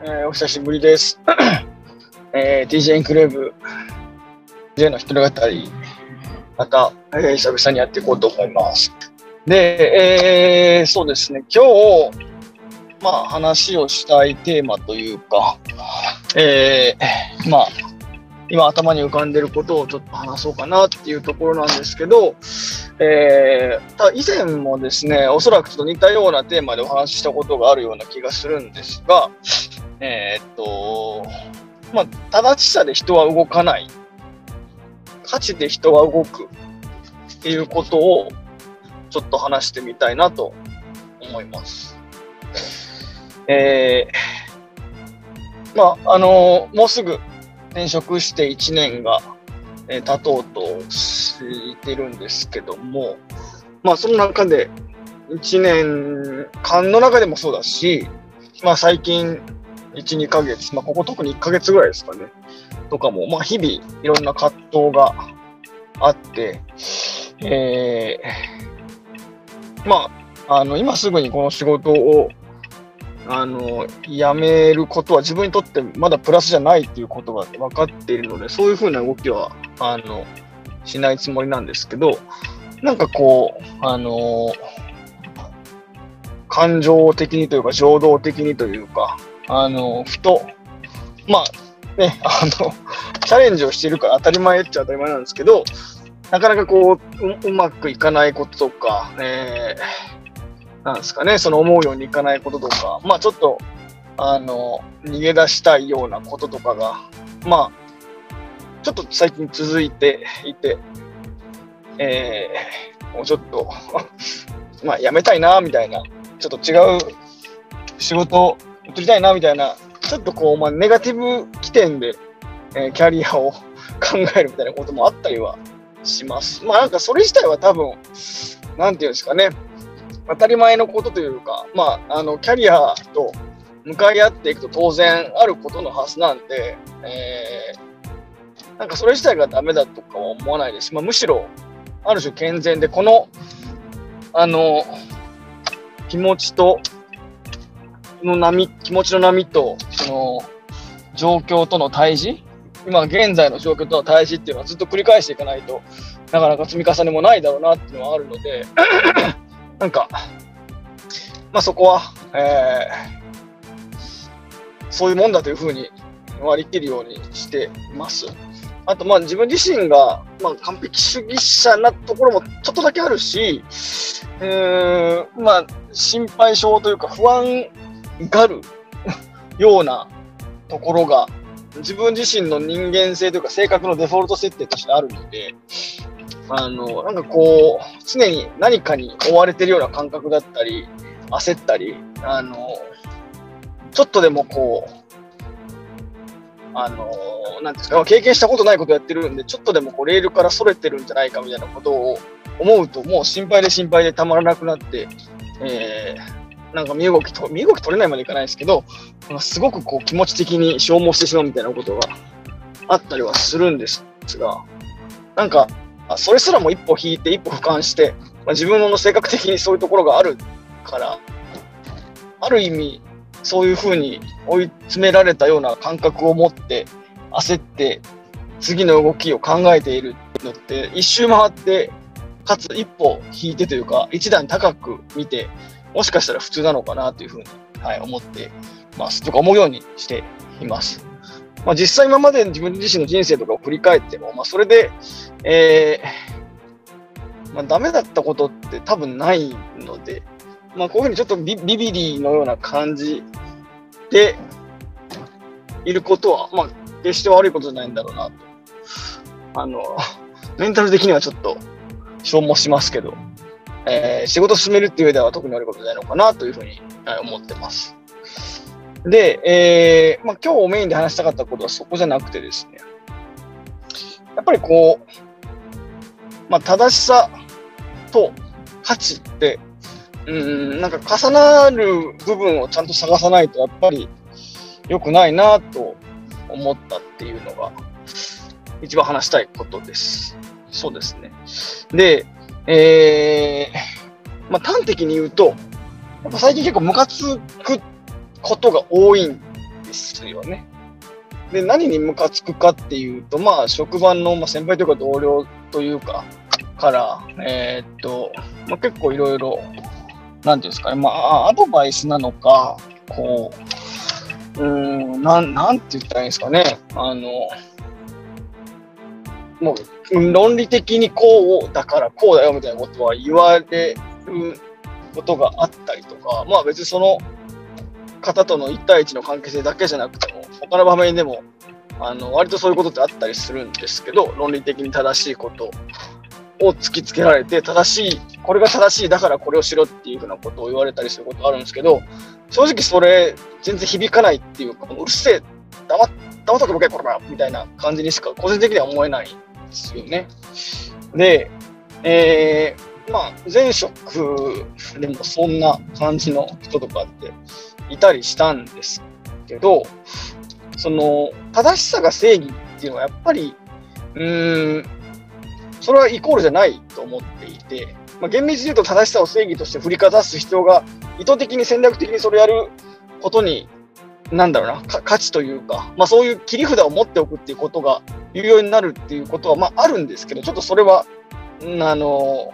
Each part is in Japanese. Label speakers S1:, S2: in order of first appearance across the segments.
S1: えーお久しぶりです。えー DJ インクレーブ J の一人語り、また、えー久々にやっていこうと思います。で、えーそうですね、今日、まあ話をしたいテーマというか、えーまあ、今頭に浮かんでることをちょっと話そうかなっていうところなんですけど、えー、ただ以前もですね、おそらくちょっと似たようなテーマでお話ししたことがあるような気がするんですが、えーっと、まあ、正しさで人は動かない。価値で人は動く。っていうことを、ちょっと話してみたいなと思います。えー、まあ、あのもうすぐ転職して1年が、えー経とうとしてるんですけども、まあ、その中で、1年間の中でもそうだし、まあ、最近、1、2ヶ月、まあ、ここ特に1ヶ月ぐらいですかね、とかも、まあ、日々、いろんな葛藤があって、えー、まあ、あの、今すぐにこの仕事を、あの、辞めることは自分にとってまだプラスじゃないっていうことが分かっているので、そういうふうな動きは、あの、しないつもりなんですけど、なんかこう、あの感情的にというか、情動的にというか、あのふと、まあ、ね、あの、チャレンジをしているから当たり前っちゃ当たり前なんですけど、なかなかこう、うまくいかないこととか、えー、なんですかね、その思うようにいかないこととか、まあちょっと、あの、逃げ出したいようなこととかが、まあ、ちょっと最近続いていて、えー、もうちょっと、まあ、辞めたいな、みたいな、ちょっと違う仕事取りたいな、みたいな、ちょっとこう、まあ、ネガティブ起点で、えーキャリアを考えるみたいなこともあったりはします。まあ、なんかそれ自体は多分、なんていうんですかね、当たり前のことというか、まあ、あの、キャリアと向かい合っていくと当然あることのはずなんで、えーなんかそれ自体がダメだとかは思わないですし、まあ、むしろ、ある種健全で、この、あの、気持ちと、の波、気持ちの波と、その、状況との対峙？今現在の状況との対峙っていうのはずっと繰り返していかないとなかなか積み重ねもないだろうなっていうのはあるので なんかまあそこは、えーそういうもんだというふうに割り切るようにしています。あと、まあ、自分自身が、ま、完璧主義者なところもちょっとだけあるし、えーまあ、心配性というか不安がるようなところが、自分自身の人間性というか性格のデフォルト設定としてあるので、あの、なんかこう、常に何かに追われてるような感覚だったり、焦ったり、あの、ちょっとでもこう、あのーなんですか、経験したことないことやってるんで、ちょっとでもこうレールから逸れてるんじゃないかみたいなことを思うと、もう心配で心配でたまらなくなって、えー、なんか身動きと、身動き取れないまでいかないですけど、すごくこう気持ち的に消耗してしまうみたいなことがあったりはするんですが、なんか、それすらも一歩引いて、一歩俯瞰して、まあ、自分の性格的にそういうところがあるから、ある意味、そういうふうに追い詰められたような感覚を持って焦って次の動きを考えているのって一周回ってかつ一歩引いてというか一段高く見てもしかしたら普通なのかなというふうに、はい、思ってますとか思うようにしています。まあ、実際今まで自分自身の人生とかを振り返っても、まあ、それで、えーまあ、ダメだったことって多分ないので、まあ、こういうふうにちょっとビビリのような感じでいることは、まあ、決して悪いことじゃないんだろうなと。あの、メンタル的にはちょっと消耗しますけど、えー仕事進めるっていう上では特に悪いことじゃないのかなというふうに思ってます。で、えーまあ、今日メインで話したかったことはそこじゃなくてですね、やっぱりこう、まあ、正しさと価値って、うん、なんか重なる部分をちゃんと探さないと、やっぱり良くないなと思ったっていうのが、一番話したいことです。そうですね。で、えー、まあ、端的に言うと、やっぱ最近結構ムカつくことが多いんですよね。で、何にムカつくかっていうと、まあ、職場の、まあ、先輩というか同僚というか、から、えー、っと、まあ、結構いろいろ、なんていうんですかね、まあ、アドバイスなのか、こう、うん、なん、なんて言ったらいいんですかね、あの、もう、論理的にこうだからこうだよみたいなことは言われることがあったりとか、まあ別にその方との1対1の関係性だけじゃなくても、他の場面でも、あの、割とそういうことってあったりするんですけど、論理的に正しいことを突きつけられて、正しい、これが正しい、だからこれをしろっていうふうなことを言われたりすることあるんですけど、正直それ、全然響かないっていうか、うるせえ、黙っ黙っとけぼけ、こらみたいな感じにしか個人的には思えないですよね。で、えー、まあ、前職でもそんな感じの人とかっていたりしたんですけど、その、正しさが正義っていうのはやっぱり、うん、それはイコールじゃないと思っていて、まあ、厳密に言うと正しさを正義として振りかざす必要が意図的に戦略的にそれやることに、なんだろうな、価値というか、まあそういう切り札を持っておくっていうことが有用になるっていうことは、まああるんですけど、ちょっとそれは、あの、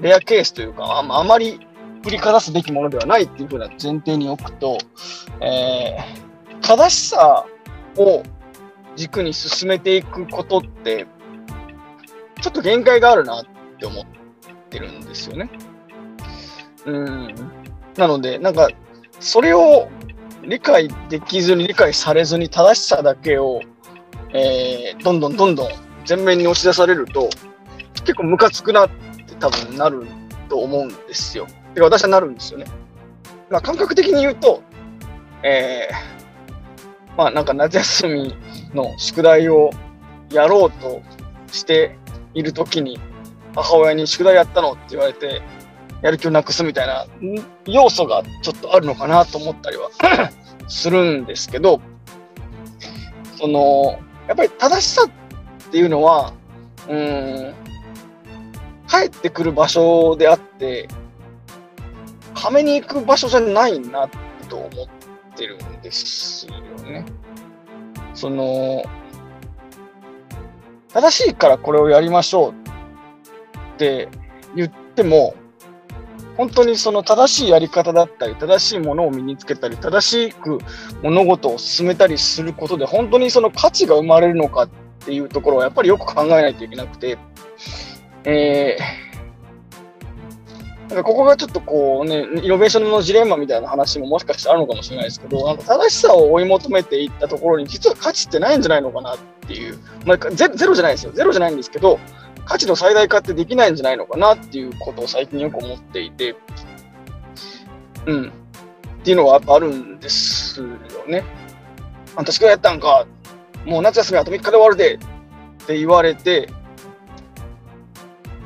S1: レアケースというか、ああまり振りかざすべきものではないっていうふうな前提に置くと、えー、正しさを軸に進めていくことって、ちょっと限界があるなって思ってるんですよね。うん。なので、なんか、それを理解できずに理解されずに正しさだけを、えー、どんどんどんどん前面に押し出されると、結構ムカつくなって多分なると思うんですよ。てか私はなるんですよね。まあ感覚的に言うと、えー、まあなんか夏休みの宿題をやろうとしているときに母親に宿題やったのって言われてやる気をなくすみたいな要素がちょっとあるのかなと思ったりは するんですけど、その、やっぱり正しさっていうのは、うん、帰ってくる場所であって、はめに行く場所じゃないなと思ってるんですよね。その、正しいからこれをやりましょうって言っても、本当にその正しいやり方だったり、正しいものを身につけたり、正しく物事を進めたりすることで、本当にその価値が生まれるのかっていうところはやっぱりよく考えないといけなくて、えー、なんかここがちょっとこうね、イノベーションのジレンマみたいな話ももしかしたらあるのかもしれないですけど、なんか正しさを追い求めていったところに、実は価値ってないんじゃないのかなっていう、まあ、ゼロじゃないですよ。ゼロじゃないんですけど、価値の最大化ってできないんじゃないのかなっていうことを最近よく思っていて、うん。っていうのはあるんですよね。あんた宿題やったんか、もう夏休みあと3日で終わるでって言われて、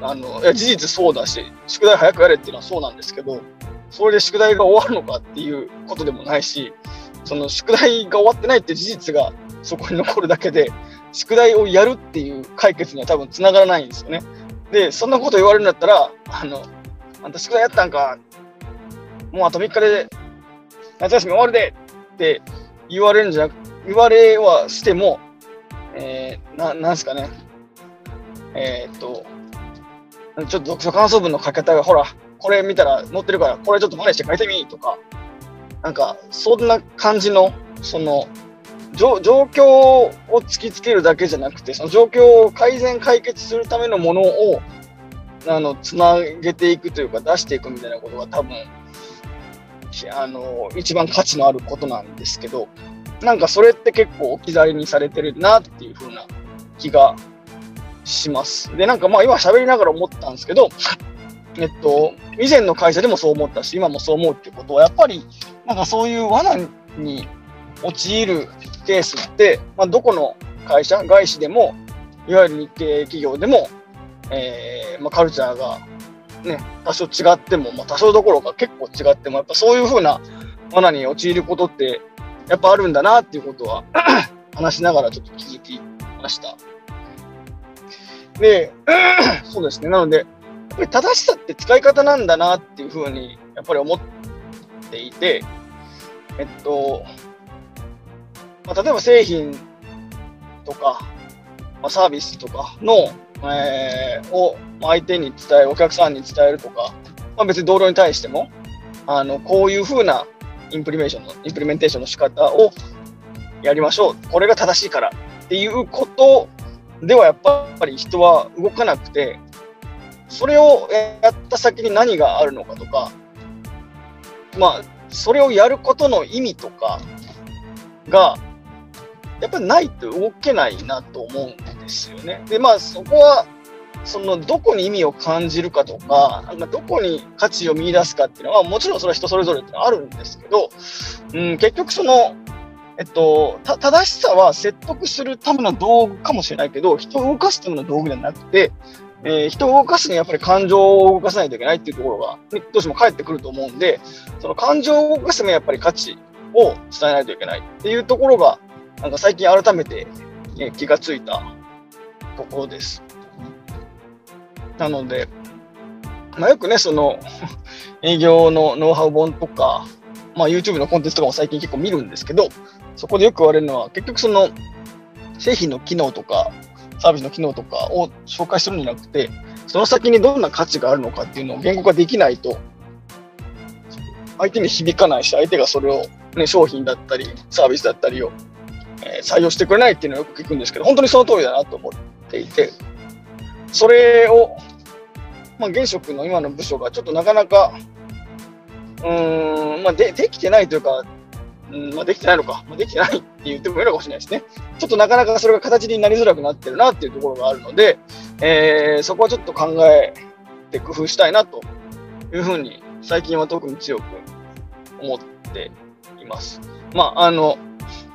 S1: あの、いや、事実そうだし、宿題早くやれっていうのはそうなんですけど、それで宿題が終わるのかっていうことでもないし、その宿題が終わってないって事実がそこに残るだけで、宿題をやるっていう解決には多分つながらないんですよね。で、そんなこと言われるんだったら、あの、あんた宿題やったんか、もうあと3日で夏休み終わるでって言われるんじゃなく、言われはしても、えー、ななんすかね、えー、っと、ちょっと読書感想文の書き方が、ほら、これ見たら載ってるから、これちょっと真似して書いてみとか、なんか、そんな感じの、その、状況を突きつけるだけじゃなくて、その状況を改善、解決するためのものを、あの、つなげていくというか、出していくみたいなことが多分、あの、一番価値のあることなんですけど、なんかそれって結構置き去りにされてるなっていう風な気がします。で、なんかまあ今喋りながら思ったんですけど、えっと、以前の会社でもそう思ったし、今もそう思うってことは、やっぱり、なんかそういう罠に陥るケースって、まあ、どこの会社、外資でも、いわゆる日系企業でも、えーまあ、カルチャーが、ね、多少違っても、まあ、多少どころか結構違っても、やっぱそういうふうな罠に陥ることって、やっぱあるんだなっていうことは 話しながらちょっと気づきました。で、そうですね。なので、やっぱり正しさって使い方なんだなっていうふうに、やっぱり思っていて、えっと、まあ、例えば製品とか、まあ、サービスとかの、えー、を相手に伝える、お客さんに伝えるとか、まあ、別に同僚に対しても、あのこういうふうなimplemation の、 implementation の仕方をやりましょう。これが正しいからっていうことではやっぱり人は動かなくて、それをやった先に何があるのかとか、まあ、それをやることの意味とかが、やっぱりないと動けないなと思うんですよね。で、まあ、そこは、そのどこに意味を感じるかとか、なんかどこに価値を見出すかっていうのは、もちろんそれは人それぞれってあるんですけど、うん、結局その、えっと、正しさは説得するための道具かもしれないけど、人を動かすための道具ではなくて、えー、人を動かすにはやっぱり感情を動かさないといけないっていうところが、どうしても返ってくると思うんで、その感情を動かすためにやっぱり価値を伝えないといけないっていうところが、なんか最近改めて、ね、気がついたところです。なので、まあ、よくね、その 営業のノウハウ本とか、まあ、YouTube のコンテンツとかも最近結構見るんですけど、そこでよく言われるのは、結局その製品の機能とか、サービスの機能とかを紹介するんじゃなくて、その先にどんな価値があるのかっていうのを言語化できないと、相手に響かないし、相手がそれを、ね、商品だったり、サービスだったりを、採用してくれないっていうのをよく聞くんですけど、本当にその通りだなと思っていて、それを、まあ、現職の今の部署がちょっとなかなか、うーん、まあ、で、できてないというか、うんまあ、できてないのか、まあ、できてないって言ってもいいのかもしれないですね。ちょっとなかなかそれが形になりづらくなってるなっていうところがあるので、えー、そこはちょっと考えて工夫したいなというふうに、最近は特に強く思っています。まあ、あの、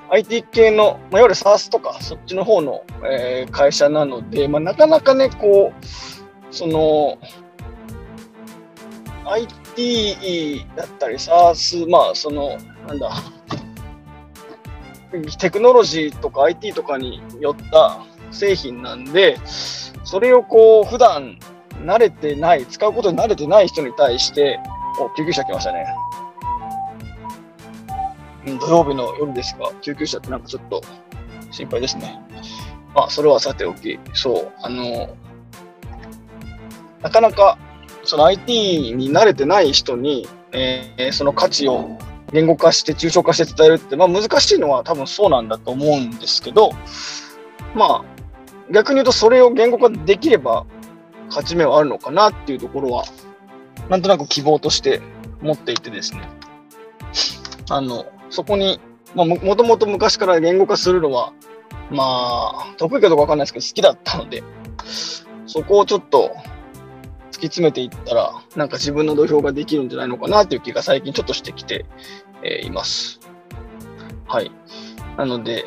S1: IT 系の、まあ、いわゆる SARS とか、そっちの方の、えー、会社なので、まあ、なかなかね、こう、その、IT だったり SARS、まあ、その、なんだ、テクノロジーとか IT とかによった製品なんで、それをこう、普段慣れてない、使うことに慣れてない人に対して、お、救急車来ましたね。土曜日の夜ですが、救急車ってなんかちょっと心配ですね。まあ、それはさておき、そう、あの、なかなか、その IT に慣れてない人に、えー、その価値を言語化して抽象化して伝えるって、まあ、難しいのは多分そうなんだと思うんですけど、まあ、逆に言うとそれを言語化できれば勝ち目はあるのかなっていうところは、なんとなく希望として持っていてですね。あの、そこに、まあ、もともと昔から言語化するのは、まあ、得意かどうかわかんないですけど、好きだったので、そこをちょっと突き詰めていったら、なんか自分の土俵ができるんじゃないのかなっていう気が最近ちょっとしてきて、えー、います。はい。なので、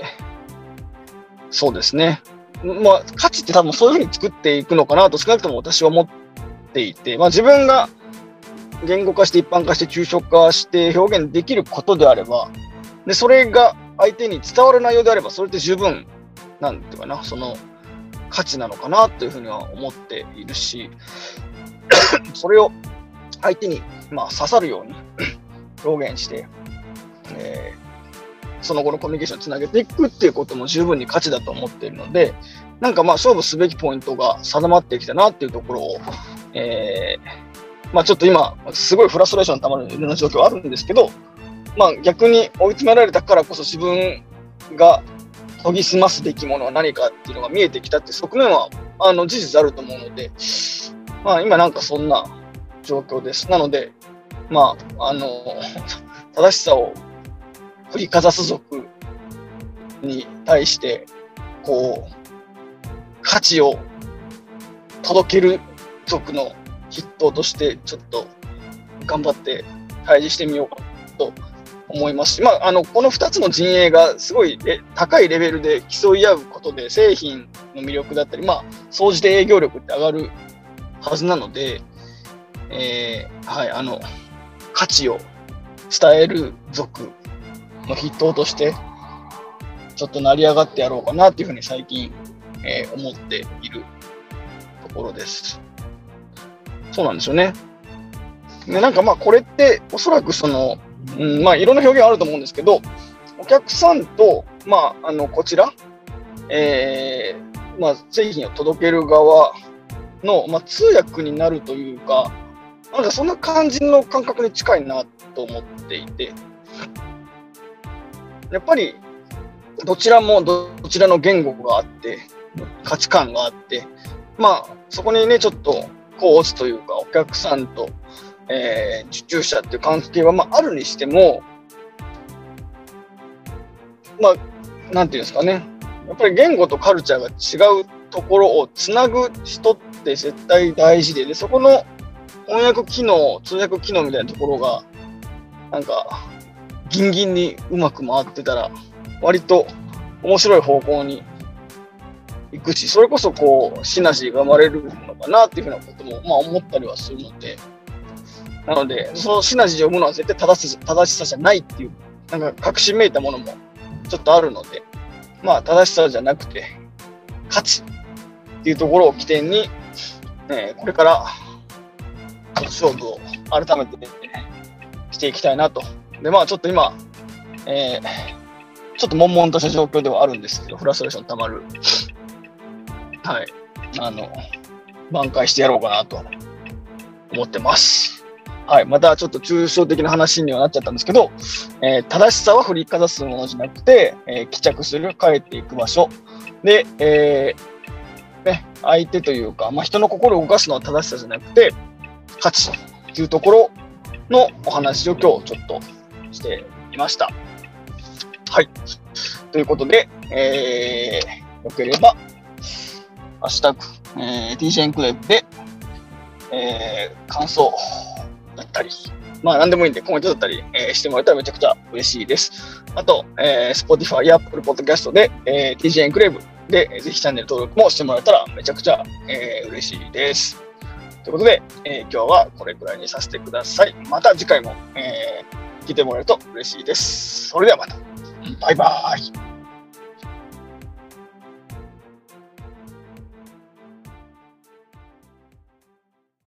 S1: そうですね。まあ、価値って多分そういうふうに作っていくのかなと少なくとも私は思っていて、まあ自分が言語化して一般化して抽象化して表現できることであれば、で、それが相手に伝わる内容であれば、それって十分、なんていうかな、その価値なのかなというふうには思っているし、それを相手に、まあ、刺さるように 表現して、えー、その後のコミュニケーションをつなげていくっていうことも十分に価値だと思っているので、なんかまあ勝負すべきポイントが定まってきたなっていうところを、えーまあちょっと今、すごいフラストレーションたまるような状況あるんですけど、まあ逆に追い詰められたからこそ自分が研ぎ澄ますべきものは何かっていうのが見えてきたって側面はあの事実あると思うので、まあ今なんかそんな状況です。なので、まあ、あの、正しさを振りかざす族に対して、こう、価値を届ける族の筆頭としてちょっと頑張って対峙してみようかと思いますし、まあ、あのこの2つの陣営がすごい高いレベルで競い合うことで製品の魅力だったり、まあ、総じて営業力って上がるはずなので、えー、はい、あの価値を伝える族の筆頭としてちょっと成り上がってやろうかなっていうふうに最近、えー、思っているところです。そうなんですよね。で、なんかまあこれっておそらくその、うん、まあいろんな表現あると思うんですけど、お客さんとまあ、あの、こちら、えー、まあ、製品を届ける側の、まあ、通訳になるというか、なんかそんな感じの感覚に近いなと思っていて、やっぱり、どちらもどちらの言語があって、価値観があって、まあ、そこにね、ちょっと、こう、落ちというか、お客さんと、えー、受注者っていう関係は、まあ、あるにしても、まあ、なんていうんですかね、やっぱり言語とカルチャーが違うところをつなぐ人って絶対大事で、でそこの翻訳機能、通訳機能みたいなところが、なんか、ギンギンにうまく回ってたら、割と面白い方向に行くし、それこそこう、シナジーが生まれるかなっていうふうなことも、まあ思ったりはするので、なので、そのシナジーを読むのは絶対正し正しさじゃないっていう、なんか確信めいたものもちょっとあるので、まあ正しさじゃなくて、価値っていうところを起点に、えこれから勝負を改めてねしていきたいなと。で、まあちょっと今、えー、ちょっと悶々とした状況ではあるんですけど、フラストレーションたまる。はい。あの、挽回してやろうかなと思ってます。はい。またちょっと抽象的な話にはなっちゃったんですけど、えー、正しさは振りかざすものじゃなくて、えー、帰着する、帰っていく場所。で、えー、ね、相手というか、まあ、人の心を動かすのは正しさじゃなくて、価値というところのお話を今日ちょっとしていました。はい。ということで、えー、よければ、ハッシュタグ、えー、DJ エンクレーブで、えー、感想だったり、まあ何でもいいんでコメントだったり、えー、してもらえたらめちゃくちゃ嬉しいです。あと、えー、Spotify や Apple Podcast で、えー、DJ エンクレーブで、ぜひチャンネル登録もしてもらえたらめちゃくちゃ、えー、嬉しいです。ということで、えー、今日はこれくらいにさせてください。また次回も、えー、聞いてもらえると嬉しいです。それではまた。バイバーイ。